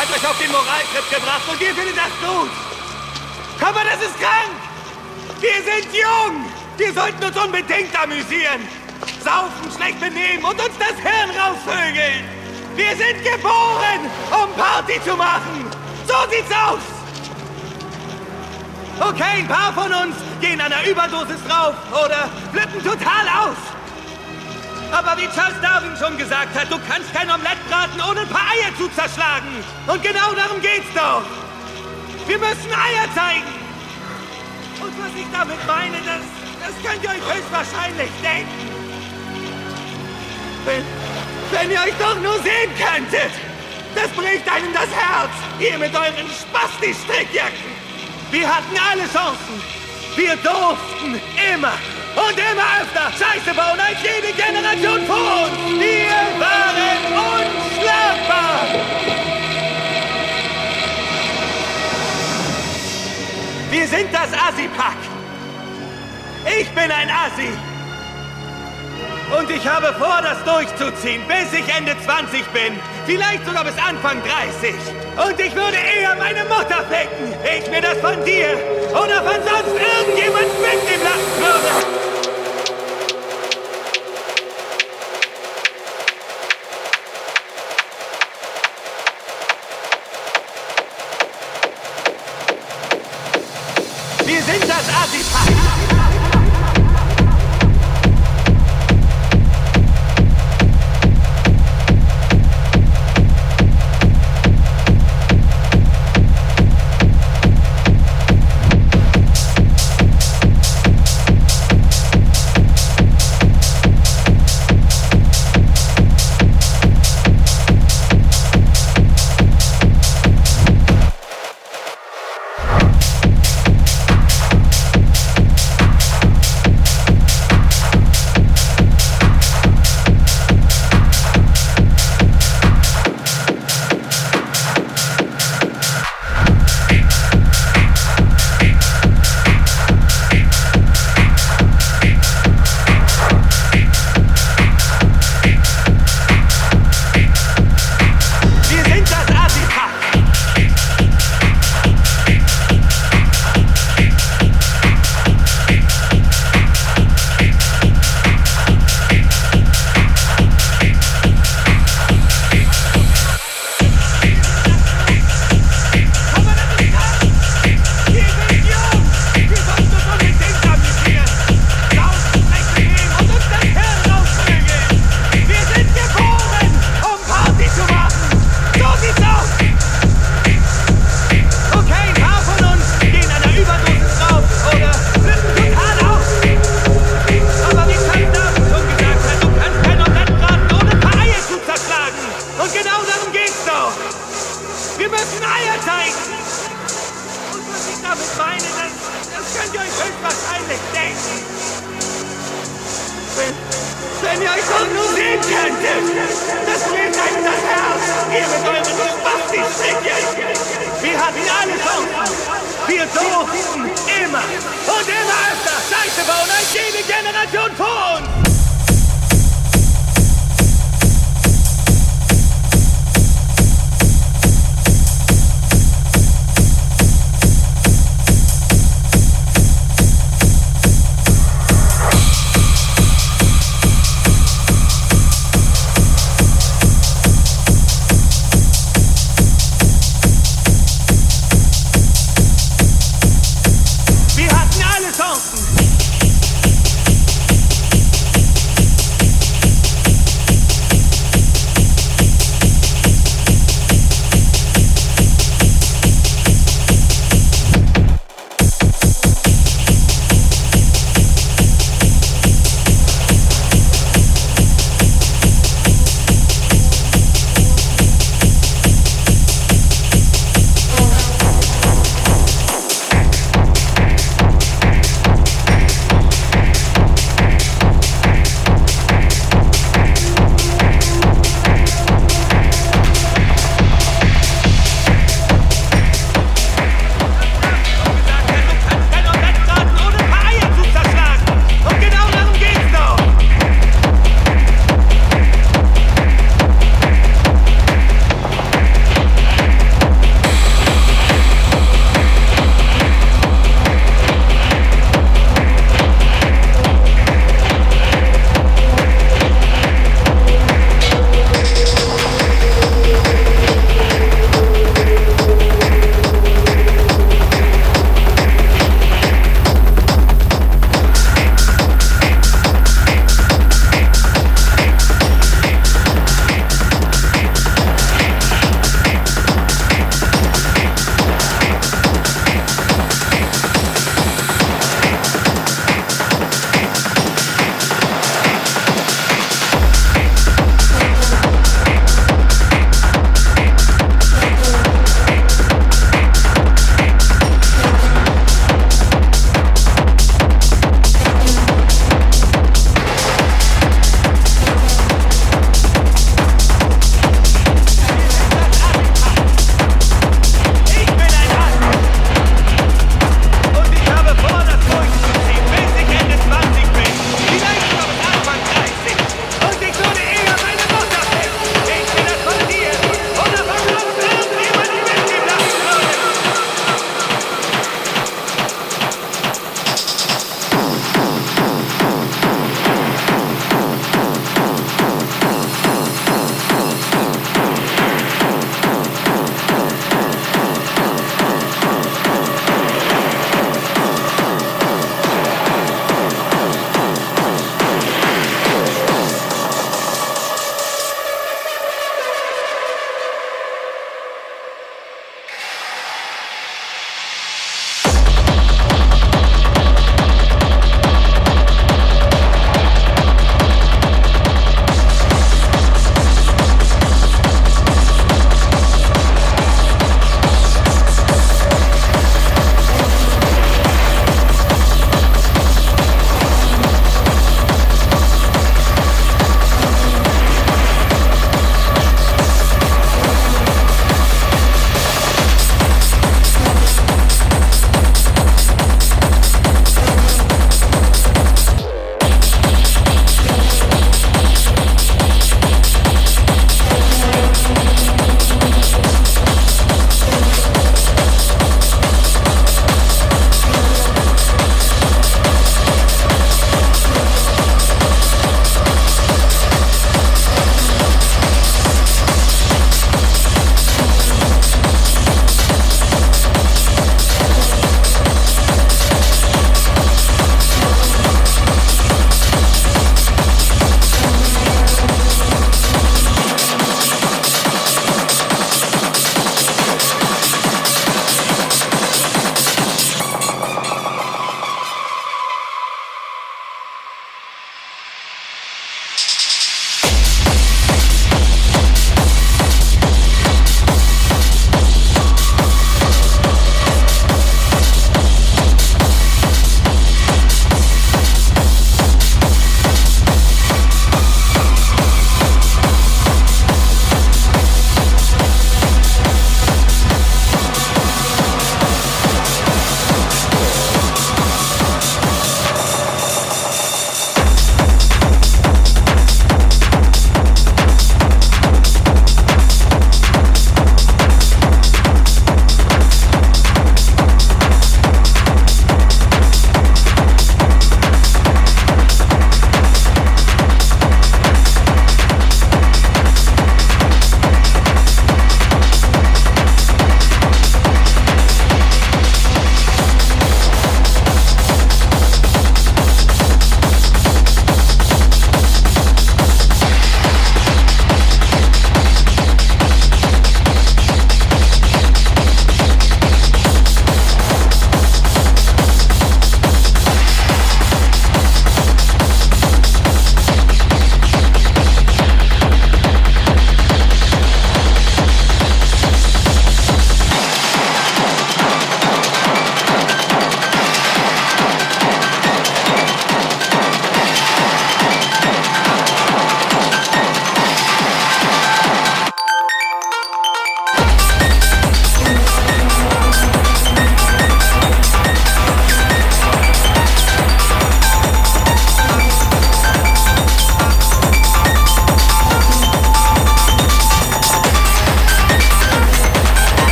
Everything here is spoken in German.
hat euch auf den Moraltrip gebracht und ihr findet das gut. Mal, das ist krank. Wir sind jung. Wir sollten uns unbedingt amüsieren. Saufen, schlecht benehmen und uns das Hirn rausvögeln. Wir sind geboren, um Party zu machen. So sieht's aus. Okay, ein paar von uns gehen an einer Überdosis drauf oder flippen total aus. Aber wie Charles Darwin schon gesagt hat, du kannst kein Omelett braten, ohne ein paar Eier zu zerschlagen. Und genau darum geht's doch. Wir müssen Eier zeigen. Und was ich damit meine, das, das könnt ihr euch höchstwahrscheinlich denken. Wenn, wenn ihr euch doch nur sehen könntet. Das bricht einem das Herz. Ihr mit euren Spasti-Strickjacken. Wir hatten alle Chancen. Wir durften immer und immer öfter Scheiße bauen als jede Generation vor uns. Wir waren unschlagbar. Wir sind das Assi-Pack. Ich bin ein Assi. Und ich habe vor, das durchzuziehen, bis ich Ende 20 bin. Vielleicht sogar bis Anfang 30. Und ich würde eher meine Mutter ficken. Ich mir das von dir oder von sonst irgendjemand wegnehmen lassen würde.